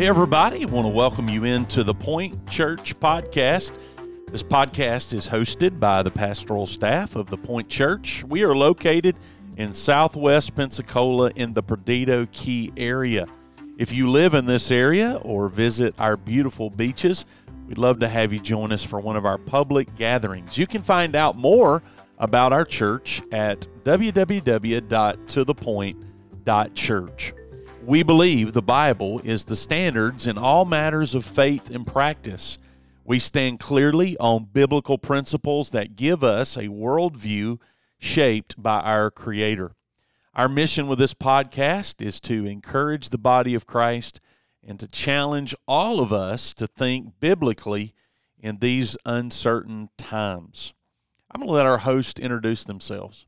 Hey, everybody, I want to welcome you into the Point Church podcast. This podcast is hosted by the pastoral staff of the Point Church. We are located in southwest Pensacola in the Perdido Key area. If you live in this area or visit our beautiful beaches, we'd love to have you join us for one of our public gatherings. You can find out more about our church at www.tothepoint.church. We believe the Bible is the standards in all matters of faith and practice. We stand clearly on biblical principles that give us a worldview shaped by our Creator. Our mission with this podcast is to encourage the body of Christ and to challenge all of us to think biblically in these uncertain times. I'm going to let our host introduce themselves.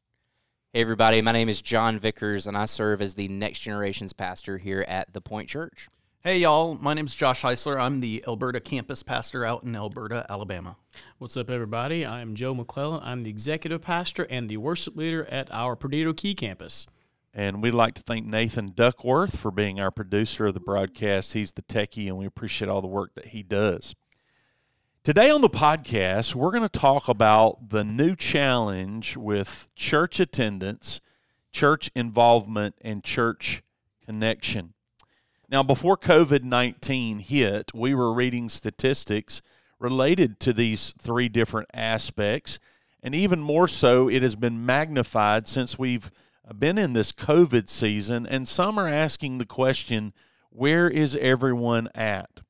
Hey, everybody. My name is John Vickers, and I serve as the Next Generations pastor here at the Point Church. Hey, y'all. My name is Josh Heisler. I'm the Elberta campus pastor out in Elberta, Alabama. What's up, everybody? I'm Joe McClellan. I'm the executive pastor and the worship leader at our Perdido Key campus. And we'd like to thank Nathan Duckworth for being our producer of the broadcast. He's the techie, and we appreciate all the work that he does. Today on the podcast, we're going to talk about the new challenge with church attendance, church involvement, and church connection. Now, before COVID 19 hit, we were reading statistics related to these three different aspects. And even more so, it has been magnified since we've been in this COVID season. And some are asking the question where is everyone at?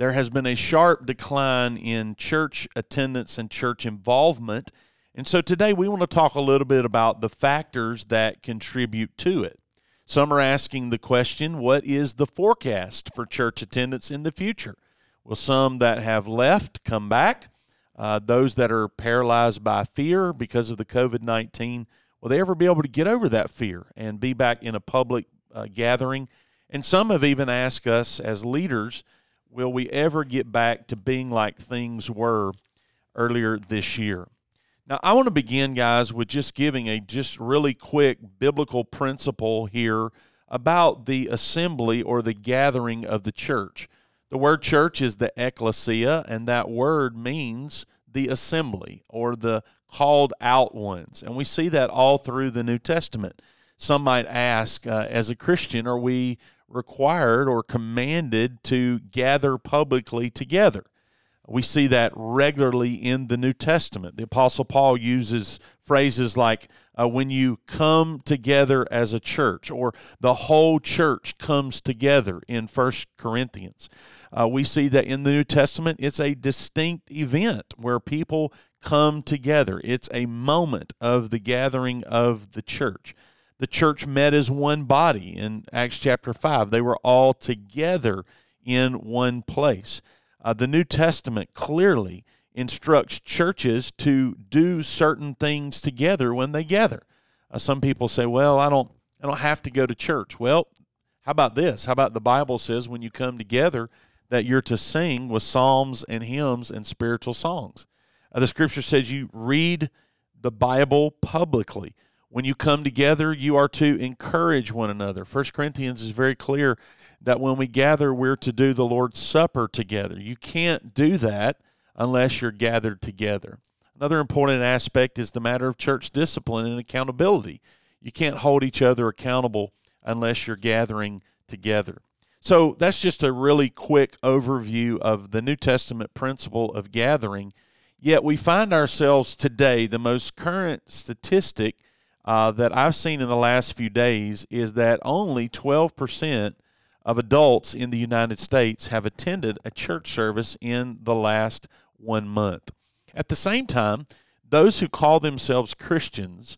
There has been a sharp decline in church attendance and church involvement. And so today we want to talk a little bit about the factors that contribute to it. Some are asking the question what is the forecast for church attendance in the future? Will some that have left come back? Uh, those that are paralyzed by fear because of the COVID 19, will they ever be able to get over that fear and be back in a public uh, gathering? And some have even asked us as leaders, will we ever get back to being like things were earlier this year? Now, I want to begin, guys, with just giving a just really quick biblical principle here about the assembly or the gathering of the church. The word church is the ecclesia, and that word means the assembly or the called out ones. And we see that all through the New Testament. Some might ask, uh, as a Christian, are we required or commanded to gather publicly together. We see that regularly in the New Testament. The Apostle Paul uses phrases like uh, when you come together as a church, or the whole church comes together in First Corinthians. Uh, we see that in the New Testament, it's a distinct event where people come together, it's a moment of the gathering of the church the church met as one body in Acts chapter 5. They were all together in one place. Uh, the New Testament clearly instructs churches to do certain things together when they gather. Uh, some people say, "Well, I don't I don't have to go to church." Well, how about this? How about the Bible says when you come together that you're to sing with psalms and hymns and spiritual songs. Uh, the scripture says you read the Bible publicly when you come together, you are to encourage one another. First Corinthians is very clear that when we gather, we're to do the Lord's Supper together. You can't do that unless you're gathered together. Another important aspect is the matter of church discipline and accountability. You can't hold each other accountable unless you're gathering together. So that's just a really quick overview of the New Testament principle of gathering. Yet we find ourselves today, the most current statistic uh, that I've seen in the last few days is that only 12% of adults in the United States have attended a church service in the last one month. At the same time, those who call themselves Christians,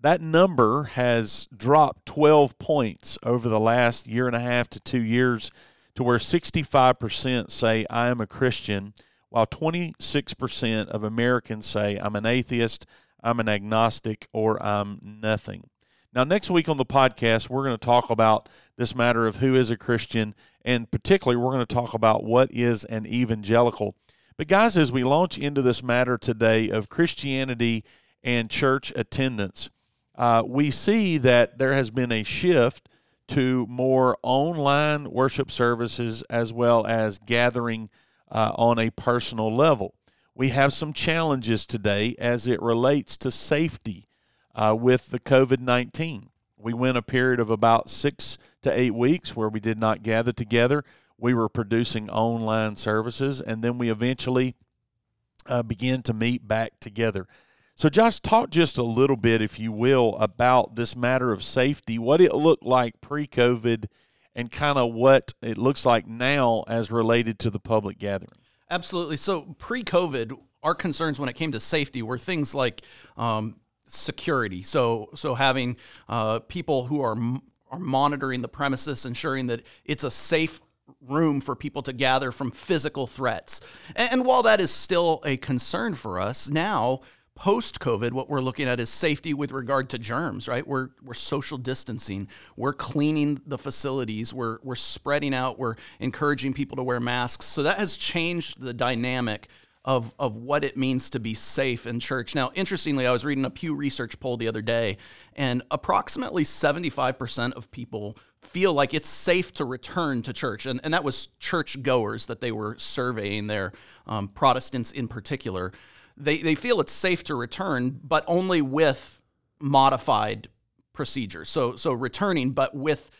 that number has dropped 12 points over the last year and a half to two years to where 65% say, I am a Christian, while 26% of Americans say, I'm an atheist, I'm an agnostic, or I'm nothing. Now, next week on the podcast, we're going to talk about this matter of who is a Christian, and particularly, we're going to talk about what is an evangelical. But, guys, as we launch into this matter today of Christianity and church attendance, uh, we see that there has been a shift to more online worship services as well as gathering uh, on a personal level. We have some challenges today as it relates to safety uh, with the COVID 19. We went a period of about six to eight weeks where we did not gather together. We were producing online services, and then we eventually uh, began to meet back together. So, Josh, talk just a little bit, if you will, about this matter of safety, what it looked like pre COVID, and kind of what it looks like now as related to the public gathering. Absolutely. So, pre COVID, our concerns when it came to safety were things like um, security. So, so having uh, people who are are monitoring the premises, ensuring that it's a safe room for people to gather from physical threats. And, and while that is still a concern for us now, post COVID, what we're looking at is safety with regard to germs, right? We're, we're social distancing, we're cleaning the facilities, we're, we're spreading out, we're encouraging people to wear masks. So that has changed the dynamic of, of what it means to be safe in church. Now, interestingly, I was reading a Pew Research poll the other day, and approximately 75% of people feel like it's safe to return to church. And, and that was church goers that they were surveying there, um, Protestants in particular they, they feel it's safe to return, but only with modified procedures. So, so returning, but with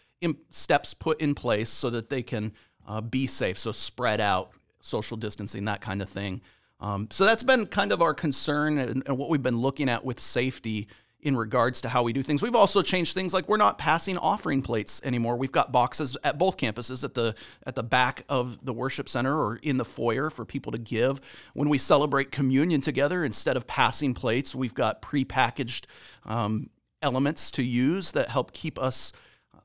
steps put in place so that they can uh, be safe. So spread out, social distancing, that kind of thing. Um, so that's been kind of our concern and, and, what we've been looking at with safety in regards to how we do things. We've also changed things like we're not passing offering plates anymore. We've got boxes at both campuses at the at the back of the worship center or in the foyer for people to give. When we celebrate communion together, instead of passing plates, we've got prepackaged um, elements to use that help keep us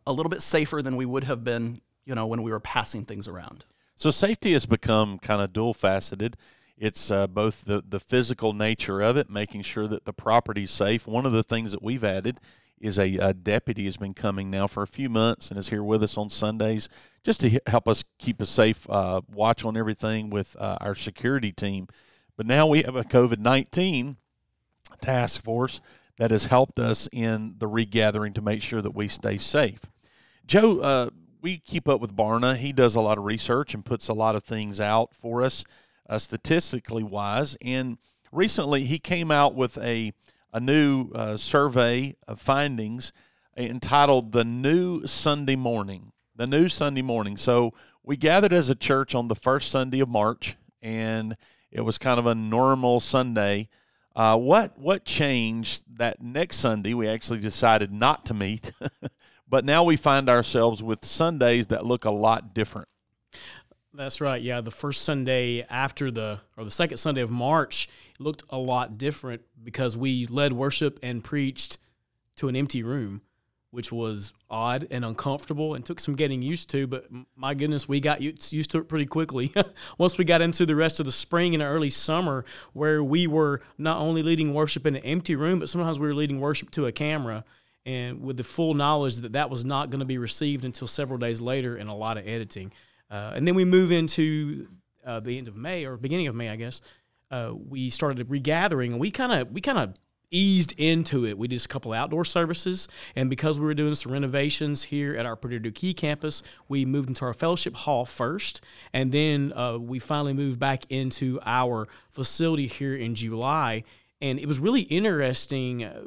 a little bit safer than we would have been, you know, when we were passing things around. So safety has become kind of dual faceted. It's uh, both the, the physical nature of it, making sure that the property's safe. One of the things that we've added is a, a, deputy has been coming now for a few months and is here with us on Sundays just to help us keep a safe uh, watch on everything with uh, our security team. But now we have a COVID 19 task force that has helped us in the regathering to make sure that we stay safe. Joe, uh, we keep up with Barna. He does a lot of research and puts a lot of things out for us uh, statistically wise. And recently, he came out with a a new uh, survey of findings entitled "The New Sunday Morning." The new Sunday morning. So we gathered as a church on the first Sunday of March, and it was kind of a normal Sunday. Uh, what what changed that next Sunday? We actually decided not to meet, but now we find ourselves with Sundays that look a lot different. That's right. Yeah, the first Sunday after the or the second Sunday of March looked a lot different because we led worship and preached to an empty room, which was odd and uncomfortable and took some getting used to. But my goodness, we got used to it pretty quickly. Once we got into the rest of the spring and early summer, where we were not only leading worship in an empty room, but sometimes we were leading worship to a camera. And with the full knowledge that that was not going to be received until several days later and a lot of editing. Uh, and then we move into uh, the end of May or beginning of May, I guess. Uh, we started regathering, and we kind of we kind of eased into it. We did a couple outdoor services, and because we were doing some renovations here at our Perdido Key campus, we moved into our fellowship hall first, and then uh, we finally moved back into our facility here in July. And it was really interesting uh,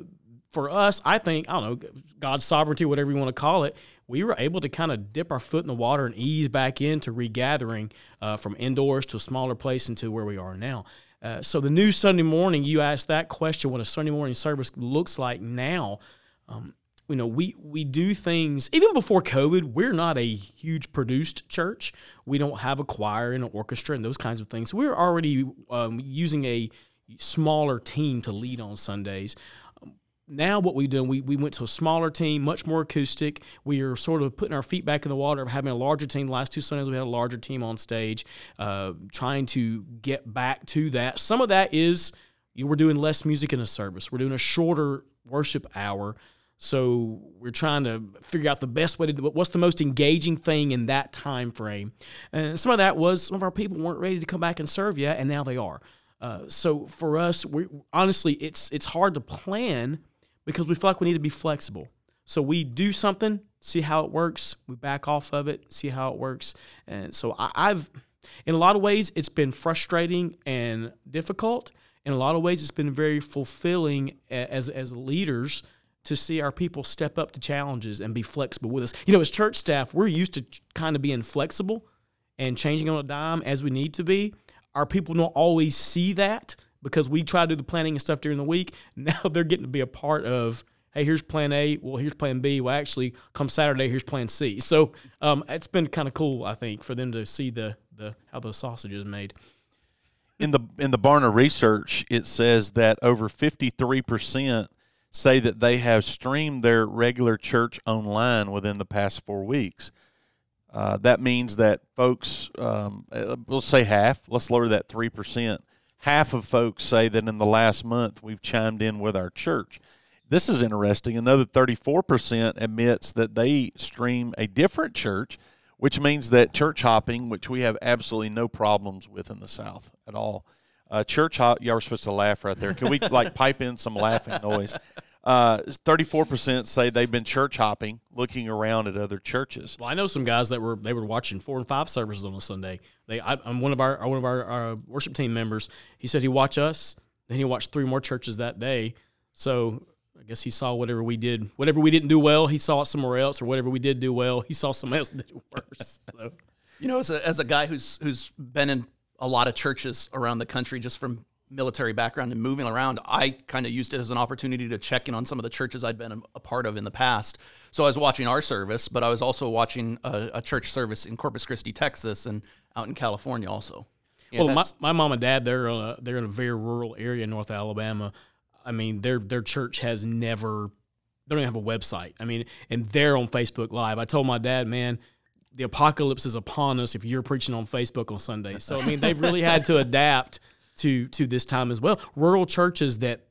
for us. I think I don't know God's sovereignty, whatever you want to call it we were able to kind of dip our foot in the water and ease back into regathering uh, from indoors to a smaller place into where we are now. Uh, so the new Sunday morning, you asked that question: what a Sunday morning service looks like now. Um, you know, we we do things even before COVID. We're not a huge produced church. We don't have a choir and an orchestra and those kinds of things. We're already um, using a smaller team to lead on Sundays now what we've done, we, we went to a smaller team, much more acoustic. We are sort of putting our feet back in the water of having a larger team. The last two Sundays we had a larger team on stage, uh, trying to get back to that. Some of that is you know, we're doing less music in a service. We're doing a shorter worship hour. So we're trying to figure out the best way to do. What's the most engaging thing in that time frame? And some of that was some of our people weren't ready to come back and serve yet, and now they are. Uh, so for us, we honestly, it's it's hard to plan because we feel like we need to be flexible. So we do something see how it works. We back off of it, see how it works. And so I, I've, in a lot of ways, it's been frustrating and difficult. In a lot of ways, it's been very fulfilling as as leaders to see our people step up to challenges and be flexible with us. You know, as church staff, we're used to kind of being flexible and changing on a dime as we need to be. Our people don't always see that because we try to do the planning and stuff during the week. Now they're getting to be a part of, hey, here's plan A. Well, here's plan B. Well, actually, come Saturday, here's plan C. So um, it's been kind of cool, I think, for them to see the, the how the sausage is made. in the in the Barna research, it says that over fifty three percent say that they have streamed their regular church online within the past four weeks. Uh, that means that folks, um, uh, we'll say half. Let's lower that three percent. Half of folks say that in the last month we've chimed in with our church. This is interesting. Another thirty-four percent admits that they stream a different church, which means that church hopping, which we have absolutely no problems with in the South at all. Uh, church hop, y'all were supposed to laugh right there. Can we like pipe in some laughing noise? Uh, Thirty-four percent say they've been church hopping, looking around at other churches. Well, I know some guys that were they were watching four and five services on a Sunday. They, I, I'm one of our one of our, our worship team members. He said he watched us, then he watched three more churches that day. So I guess he saw whatever we did, whatever we didn't do well, he saw it somewhere else, or whatever we did do well, he saw somebody else did it worse. So You know, as a, as a guy who's who's been in a lot of churches around the country just from military background and moving around, I kind of used it as an opportunity to check in on some of the churches I'd been a part of in the past. So I was watching our service, but I was also watching a, a church service in Corpus Christi, Texas, and out in California also. Yeah, well, my, my mom and dad, they're uh, they're in a very rural area in North Alabama. I mean, their their church has never they don't even have a website. I mean, and they're on Facebook Live. I told my dad, man, the apocalypse is upon us if you're preaching on Facebook on Sunday. So I mean, they've really had to adapt to to this time as well. Rural churches that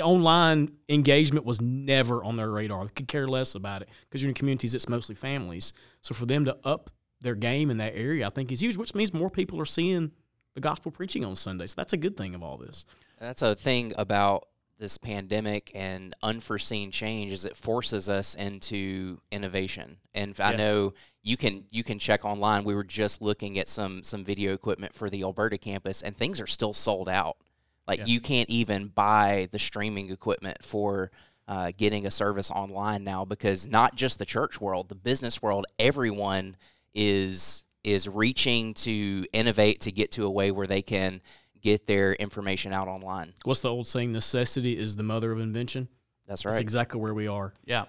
online engagement was never on their radar. They could care less about it because you're in communities it's mostly families. So for them to up their game in that area, I think is huge, which means more people are seeing the gospel preaching on Sundays. That's a good thing of all this. That's a thing about this pandemic and unforeseen change is it forces us into innovation. And I know you can you can check online. We were just looking at some some video equipment for the Elberta campus and things are still sold out. Like you can't even buy the streaming equipment for uh, getting a service online now because not just the church world, the business world, everyone is is reaching to innovate to get to a way where they can get their information out online. What's the old saying? Necessity is the mother of invention. That's right. That's exactly where we are. Yeah.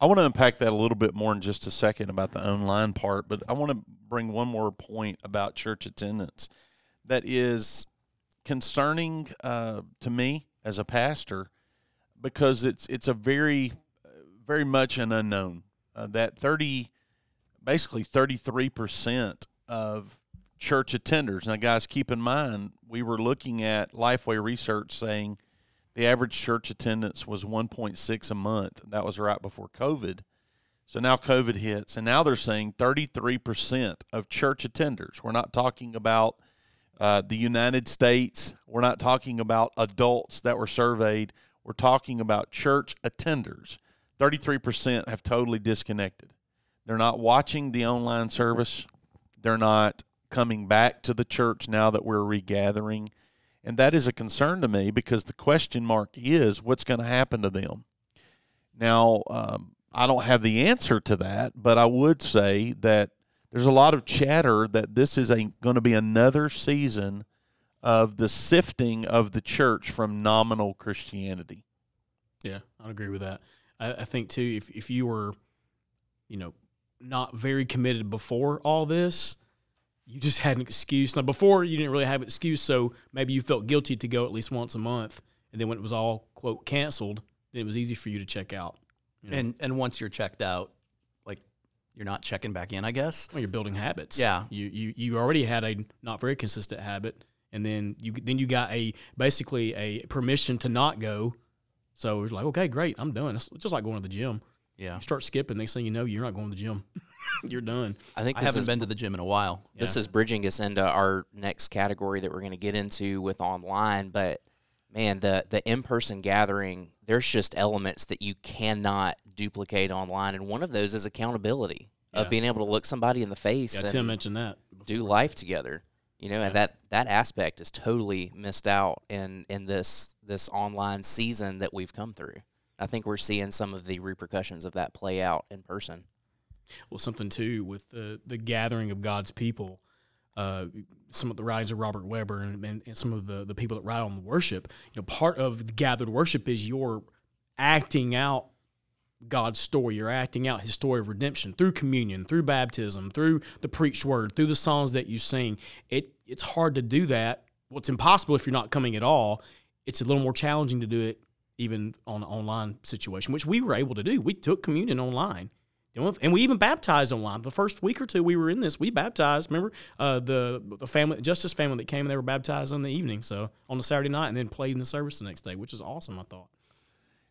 I want to unpack that a little bit more in just a second about the online part, but I want to bring one more point about church attendance that is concerning uh, to me as a pastor because it's it's a very very much an unknown. Uh, that thirty, basically thirty three percent of church attenders. Now, guys, keep in mind we were looking at Lifeway research saying the average church attendance was 1.6 a month. That was right before COVID. So now COVID hits, and now they're saying 33% of church attenders. We're not talking about uh, the United States. We're not talking about adults that were surveyed. We're talking about church attenders. 33% have totally disconnected. They're not watching the online service. They're not coming back to the church now that we're regathering. And that is a concern to me because the question mark is what's going to happen to them. Now, um, I don't have the answer to that, but I would say that there's a lot of chatter that this is going to be another season of the sifting of the church from nominal Christianity. Yeah, I agree with that. I, I think too, if if you were, you know, not very committed before all this, you just had an excuse. Now before you didn't really have an excuse, so maybe you felt guilty to go at least once a month, and then when it was all quote canceled, then it was easy for you to check out. You know? And and once you're checked out, like you're not checking back in, I guess. Well, you're building habits. Yeah. You you you already had a not very consistent habit, and then you then you got a basically a permission to not go. So you're like, okay, great, I'm done. It's just like going to the gym. Yeah. You start skipping, next thing you know, you're not going to the gym. you're done. I think I haven't is been to the gym in a while. this Yeah. is bridging us into our next category that we're going to get into with online but man the the in-person gathering there's just elements that you cannot duplicate online, and one of those is accountability Yeah. of being able to look somebody in the face Yeah, and Tim mentioned that. do life together. You know, and that that aspect is totally missed out in in this this online season that we've come through. I think we're seeing some of the repercussions of that play out in person. well, something too with the the gathering of God's people. Uh, some of the writings of Robert Webber and, and, and some of the, the people that write on the worship. You know, part of the gathered worship is your acting out God's story. You're acting out His story of redemption through communion, through baptism, through the preached word, through the songs that you sing. It it's hard to do that. Well, impossible if you're not coming at all. It's a little more challenging to do it even on an online situation, which we were able to do. We took communion online. And we even baptized online. The first week or two we were in this, we baptized. Remember uh, the the family, Justice family that came and they were baptized in the evening, so on the Saturday night, and then played in the service the next day, which is awesome. I thought.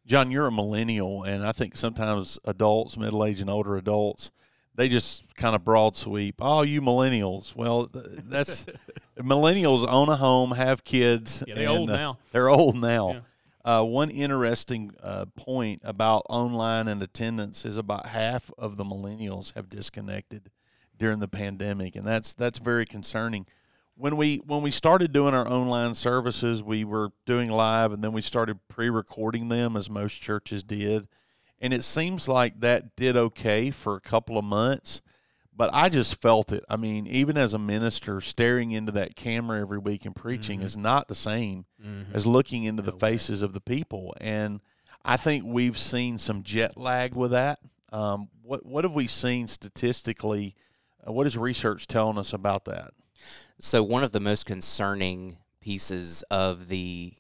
John, you're a millennial, and I think sometimes adults, middle aged and older adults, they just kind of broad sweep. Oh, you millennials. Well, that's millennials own a home, have kids. Yeah, they and, old uh, now. They're old now. Yeah. Uh, one interesting uh, point about online and attendance is about half of the millennials have disconnected during the pandemic, and that's that's very concerning. When we when we started doing our online services, we were doing live, and then we started pre-recording them, as most churches did, and it seems like that did okay for a couple of months. But I just felt it. I mean, even as a minister, staring into that camera every week and preaching is not the same as looking into the faces of the people. And I think we've seen some jet lag with that. Um, what what have we seen statistically? Uh, what is research telling us about that? So one of the most concerning pieces of the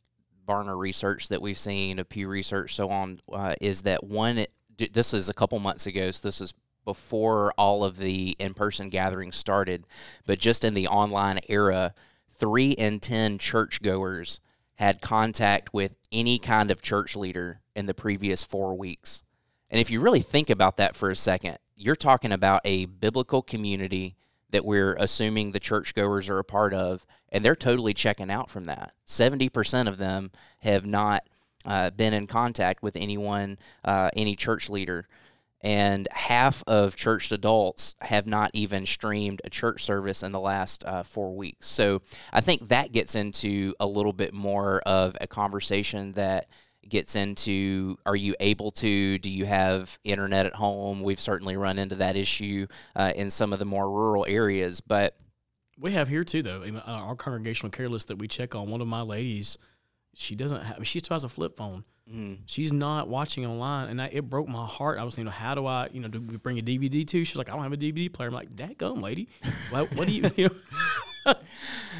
Barna research that we've seen, of Pew Research, so on, uh, is that one. It, this is a couple months ago, so this is before all of the in-person gatherings started, but just in the online era, three in ten churchgoers had contact with any kind of church leader in the previous four weeks. And if you really think about that for a second, you're talking about a biblical community that we're assuming the churchgoers are a part of, and they're totally checking out from that. 70% of them have not uh, been in contact with anyone, uh, any church leader. And half of church adults have not even streamed a church service in the last uh, four weeks. So I think that gets into a little bit more of a conversation that gets into are you able to do you have internet at home we've certainly run into that issue uh, in some of the more rural areas but We have here too, though. Uh, Our congregational care list that we check on. One of my ladies, she doesn't have. She still has a flip phone. Mm, She's not watching online, and it broke my heart. I was thinking, how do I, you know, do we bring a DVD to? She's like, I don't have a DVD player. I'm like, that gum, lady. What, what do you, you know?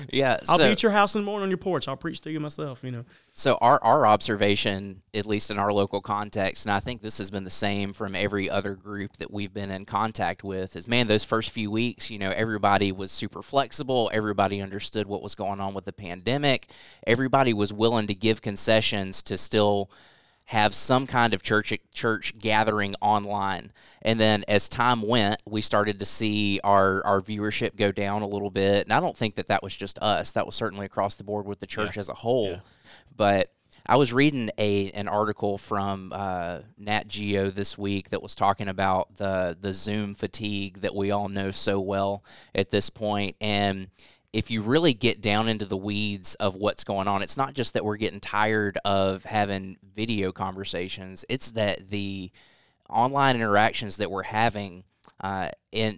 Yeah I'll so, be at your house in the morning on your porch. I'll preach to you myself. You know. so our, our observation at least in our local context and i think this has been the same from every other group that we've been in contact with is man those first few weeks you know everybody was super flexible everybody understood what was going on with the pandemic everybody was willing to give concessions to still have some kind of church church gathering online. And then as time went, we started to see our our viewership go down a little bit. And I don't think that that was just us. That was certainly across the board with the church as a whole. Yeah. But I was reading a an article from uh, Nat Geo this week that was talking about the the Zoom fatigue that we all know so well at this point, and if you really get down into the weeds of what's going on, it's not just that we're getting tired of having video conversations; it's that the online interactions that we're having uh,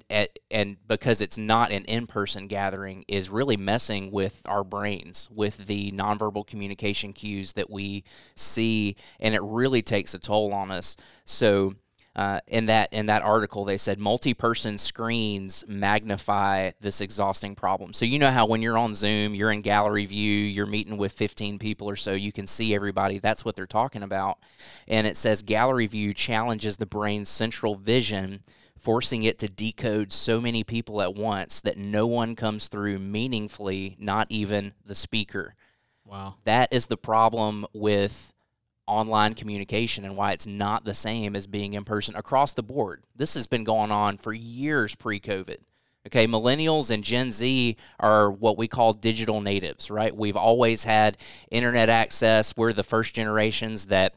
at, and because it's not an in-person gathering is really messing with our brains with the nonverbal communication cues that we see and it really takes a toll on us. So uh, in that in that article they said multi-person screens magnify this exhausting problem. So you know how when you're on zoom you're in gallery view you're meeting with 15 people or so you can see everybody. That's what they're talking about. And it says gallery view challenges the brain's central vision forcing it to decode so many people at once that no one comes through meaningfully not even the speaker. Wow. that is the problem with online communication and why it's not the same as being in person across the board. This has been going on for years pre COVID. Okay, millennials and Gen Z are what we call digital natives, right? We've always had internet access. We're the first generations that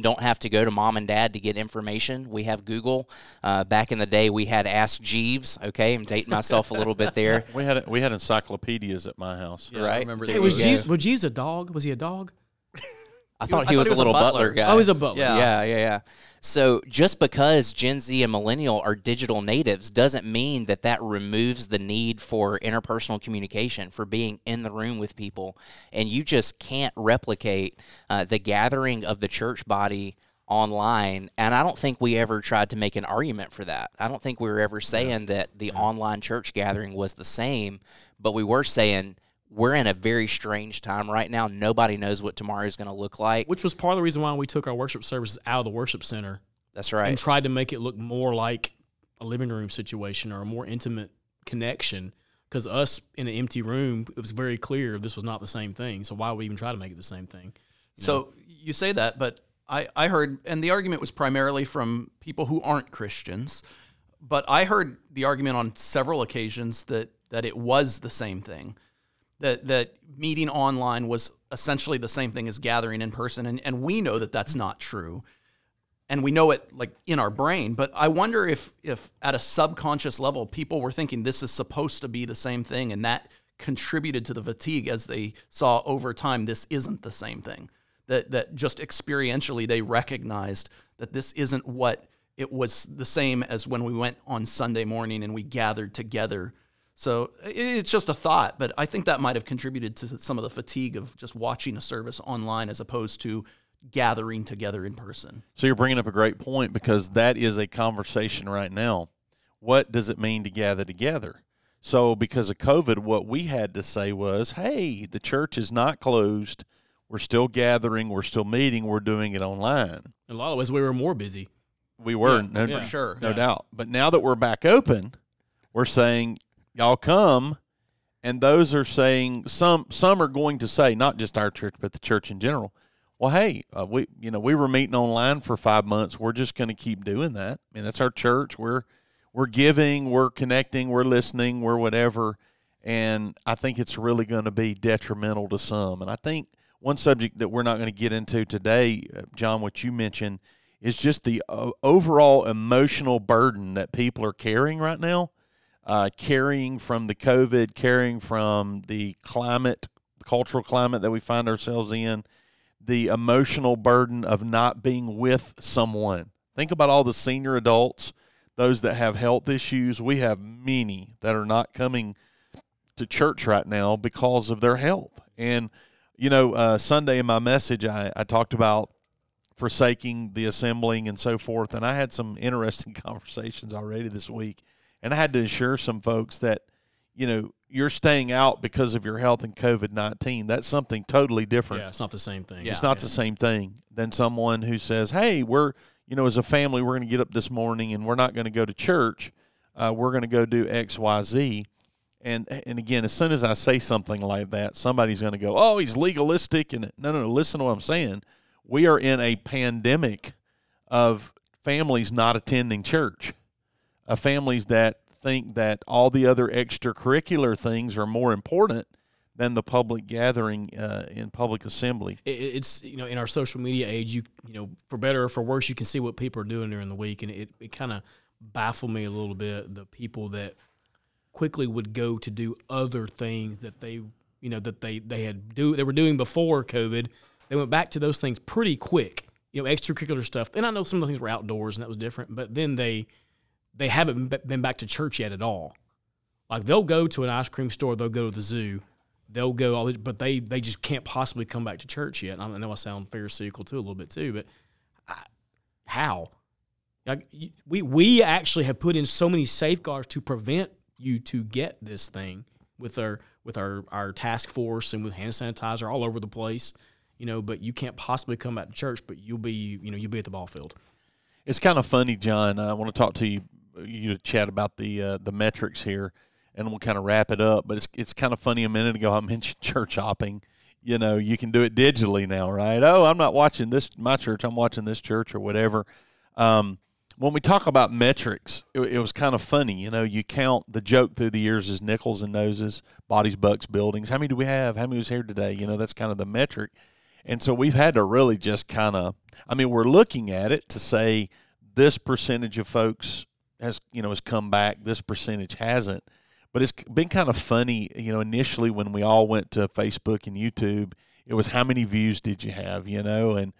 don't have to go to mom and dad to get information. We have Google. Uh, back in the day, we had Ask Jeeves. Okay, I'm dating myself a little bit there. We had we had encyclopedias at my house. Yeah, I Right. remember There Hey, was Jeeves, was Jesus a dog? Was he a dog? I thought I he thought was he a was a little butler, butler. guy. Oh, he's a butler. Yeah. Yeah, yeah, yeah. So just because Gen Z and millennial are digital natives doesn't mean that that removes the need for interpersonal communication, for being in the room with people, and you just can't replicate uh, the gathering of the church body online. And I don't think we ever tried to make an argument for that. I don't think we were ever saying that the online church gathering was the same, but we were saying. We're in a very strange time right now. Nobody knows what tomorrow is going to look like. Which was part of the reason why we took our worship services out of the worship center That's right. and tried to make it look more like a living room situation or a more intimate connection. Because us in an empty room, it was very clear this was not the same thing. So why would we even try to make it the same thing? So you say that, but I, I heard, and the argument was primarily from people who aren't Christians, but I heard the argument on several occasions that that it was the same thing, that that meeting online was essentially the same thing as gathering in person, and and we know that that's not true, and we know it like in our brain. But I wonder if if at a subconscious level, people were thinking this is supposed to be the same thing, and that contributed to the fatigue as they saw over time this isn't the same thing that that just experientially they recognized that this isn't what it was the same as when we went on Sunday morning and we gathered together. So it's just a thought, but I think that might have contributed to some of the fatigue of just watching a service online as opposed to gathering together in person. So you're bringing up a great point because that is a conversation right now. What does it mean to gather together? So because of COVID, what we had to say was, "Hey, the church is not closed. We're still gathering. We're still meeting. We're doing it online." In a lot of ways, we were more busy. We were, Yeah, no, for sure. no Yeah. doubt. But now that we're back open, we're saying, "Y'all come," and those are saying some. Some are going to say, not just our church, but the church in general. Well, hey, uh, we you know we were meeting online for five months. We're just going to keep doing that. I mean, that's our church. We're we're giving, we're connecting, we're listening, we're whatever. And I think it's really going to be detrimental to some. And I think one subject that we're not going to get into today, uh, John, what you mentioned, is just the overall emotional burden that people are carrying right now, uh, carrying from the COVID, carrying from the climate, cultural climate that we find ourselves in, the emotional burden of not being with someone. Think about all the senior adults, those that have health issues. We have many that are not coming to church right now because of their health. And, you know, uh, Sunday in my message, I, I talked about forsaking the assembling and so forth. And I had some interesting conversations already this week. And I had to assure some folks that, you know, you're staying out because of your health and COVID 19. That's something totally different. Yeah, it's not the same thing. It's not the same thing than someone who says, "Hey, we're you know as a family we're going to get up this morning and we're not going to go to church. Uh, we're going to go do X, Y, Z." And and again, as soon as I say something like that, somebody's going to go, "Oh, he's legalistic." And no, no, no. Listen to what I'm saying. We are in a pandemic of families not attending church, of families that think that all the other extracurricular things are more important than the public gathering uh, in public assembly. it's you know in our social media age you you know for better or for worse you can see what people are doing during the week and it, it kind of baffled me a little bit the people that quickly would go to do other things that they you know that they they had do they were doing before covid they went back to those things pretty quick you know extracurricular stuff and i know some of the things were outdoors and that was different but then they they haven't been back to church yet at all like they'll go to an ice cream store they'll go to the zoo they'll go all but they they just can't possibly come back to church yet. I know I sound pharisaical too a little bit too, but I, how? Like we we actually have put in so many safeguards to prevent you to get this thing with our with our our task force and with hand sanitizer all over the place, you know. But you can't possibly come back to church, but you'll be you know you'll be at the ball field. It's kind of funny, John. I want to talk to you, you chat about the uh, the metrics here, and we'll kind of wrap it up. But it's it's kind of funny. A minute ago, I mentioned church hopping. You know, you can do it digitally now, right? Oh, I'm not watching this my church. I'm watching this church or whatever. Um, when we talk about metrics, it, it was kind of funny. You know, you count the joke through the years is nickels and noses, bodies, bucks, buildings. How many do we have? How many was here today? You know, that's kind of the metric. And so we've had to really just kind of, I mean, we're looking at it to say this percentage of folks has, you know, has come back, this percentage hasn't. But it's been kind of funny, you know, initially when we all went to Facebook and YouTube, it was how many views did you have, you know, and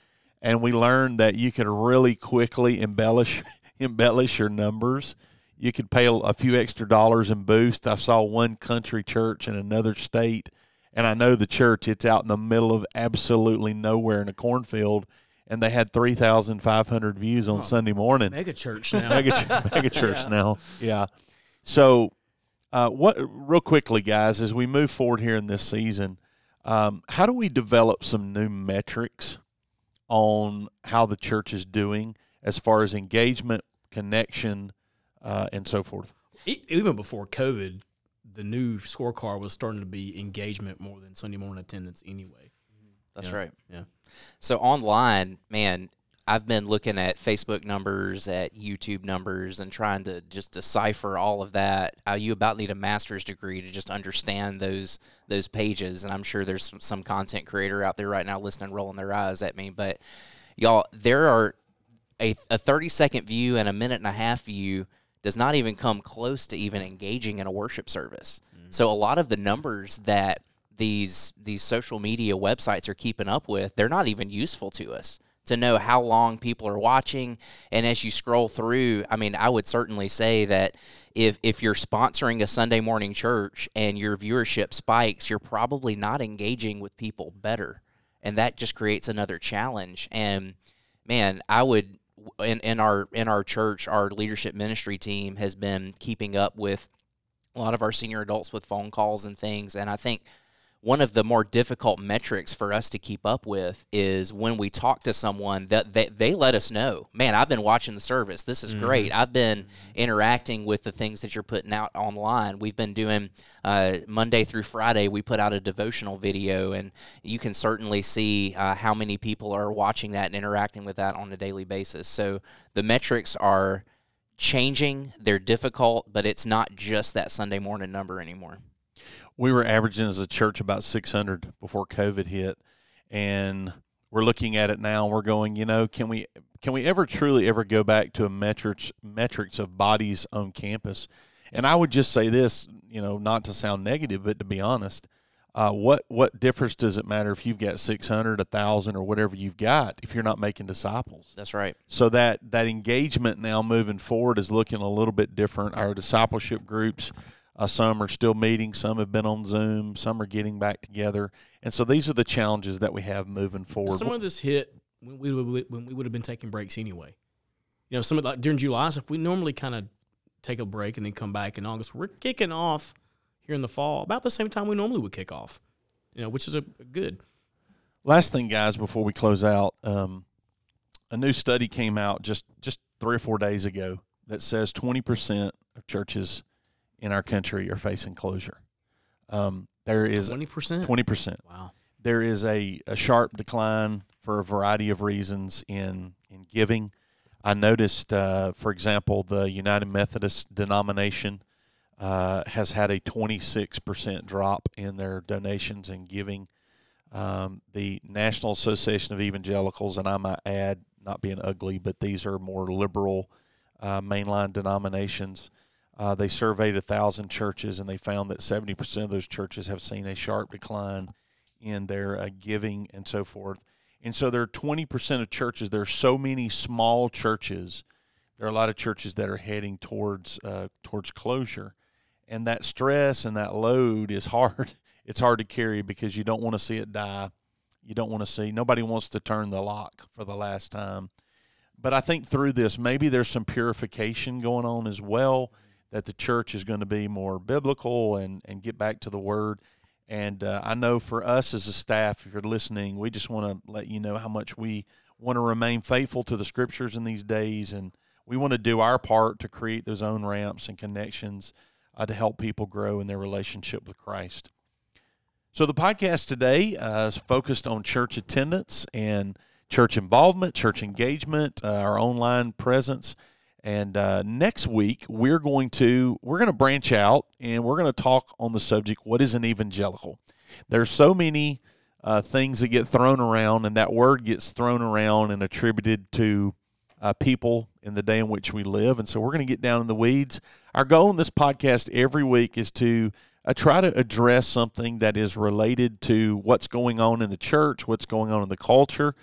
and we learned that you could really quickly embellish embellish your numbers. You could pay a few extra dollars and boost. I saw one country church in another state, and I know the church. It's out in the middle of absolutely nowhere in a cornfield, and they had three thousand five hundred views on oh, Sunday morning. Mega church now. mega, mega church yeah. now. Yeah. So, uh, what real quickly, guys, as we move forward here in this season, um, how do we develop some new metrics on how the church is doing as far as engagement, connection, uh, and so forth? Even before COVID, the new scorecard was starting to be engagement more than Sunday morning attendance anyway. That's yeah. right. Yeah. So online, man, I've been looking at Facebook numbers, at YouTube numbers, and trying to just decipher all of that. Uh, you about need a master's degree to just understand those those pages. And I'm sure there's some, some content creator out there right now listening, rolling their eyes at me. But y'all, there are a, a 30 second view and a minute and a half view does not even come close to even engaging in a worship service. Mm-hmm. So a lot of the numbers that these these social media websites are keeping up with, they're not even useful to us to know how long people are watching. And as you scroll through, I mean, I would certainly say that if if you're sponsoring a Sunday morning church and your viewership spikes, you're probably not engaging with people better. And that just creates another challenge. And man, I would in, in our in our church, our leadership ministry team has been keeping up with a lot of our senior adults with phone calls and things. And I think one of the more difficult metrics for us to keep up with is when we talk to someone that they, they let us know, man, I've been watching the service. This is mm-hmm. great. I've been mm-hmm. interacting with the things that you're putting out online. We've been doing uh, Monday through Friday, we put out a devotional video, and you can certainly see uh, how many people are watching that and interacting with that on a daily basis. So the metrics are changing, they're difficult, but it's not just that Sunday morning number anymore we were averaging as a church about 600 before COVID hit, and we're looking at it now. and We're going, you know, can we can we ever truly ever go back to a metrics metrics of bodies on campus? And I would just say this, you know, not to sound negative, but to be honest, uh, what what difference does it matter if you've got 600 1000 or whatever you've got if you're not making disciples that's right so that that engagement now moving forward is looking a little bit different our discipleship groups uh, some are still meeting, some have been on Zoom, some are getting back together, and so these are the challenges that we have moving forward. Some of this hit when we would, when we would have been taking breaks anyway. You know, some of like during July stuff, we normally kind of take a break and then come back in August. We're kicking off here in the fall about the same time we normally would kick off. You know, which is a, a good. Last thing, guys, before we close out, um, a new study came out just just three or four days ago that says twenty percent of churches in our country are facing closure. Um, there is twenty percent. Twenty percent. Wow. There is a, a sharp decline for a variety of reasons in in giving. I noticed, uh, for example, the United Methodist denomination uh, has had a 26% drop in their donations and giving. Um, the National Association of Evangelicals, and I might add, not being ugly, but these are more liberal uh, mainline denominations, uh, they surveyed a thousand churches and they found that 70% of those churches have seen a sharp decline in their uh, giving and so forth. And so there are 20% of churches. There are so many small churches. There are a lot of churches that are heading towards uh, towards closure, and that stress and that load is hard. It's hard to carry because you don't want to see it die. You don't want to see. Nobody wants to turn the lock for the last time. But I think through this, maybe there's some purification going on as well that the church is going to be more biblical and, and get back to the word. And uh, I know for us as a staff, if you're listening, we just want to let you know how much we want to remain faithful to the scriptures in these days. And we want to do our part to create those own ramps and connections uh, to help people grow in their relationship with Christ. So the podcast today uh, is focused on church attendance and church involvement, church engagement, uh, our online presence and uh, next week we're going to we're going to branch out and we're going to talk on the subject what is an evangelical. There's so many uh, things that get thrown around, and that word gets thrown around and attributed to uh, people in the day in which we live. And so we're going to get down in the weeds. Our goal in this podcast every week is to uh, try to address something that is related to what's going on in the church, what's going on in the culture.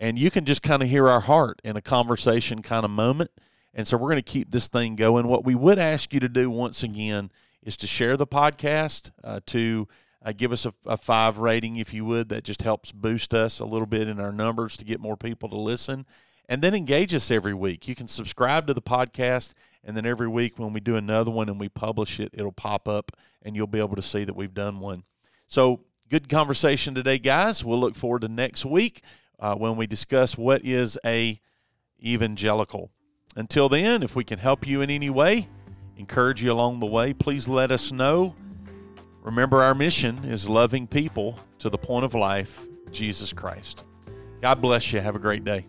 And you can just kind of hear our heart in a conversation kind of moment. And so we're going to keep this thing going. What we would ask you to do once again is to share the podcast, uh, to uh, give us a, a, five rating if you would. That just helps boost us a little bit in our numbers to get more people to listen. And then engage us every week. You can subscribe to the podcast, and then every week when we do another one and we publish it, it'll pop up and you'll be able to see that we've done one. So, good conversation today, guys. We'll look forward to next week uh, when we discuss what is a evangelical. Until then, if we can help you in any way, encourage you along the way, please let us know. Remember, our mission is loving people to the point of life, Jesus Christ. God bless you. Have a great day.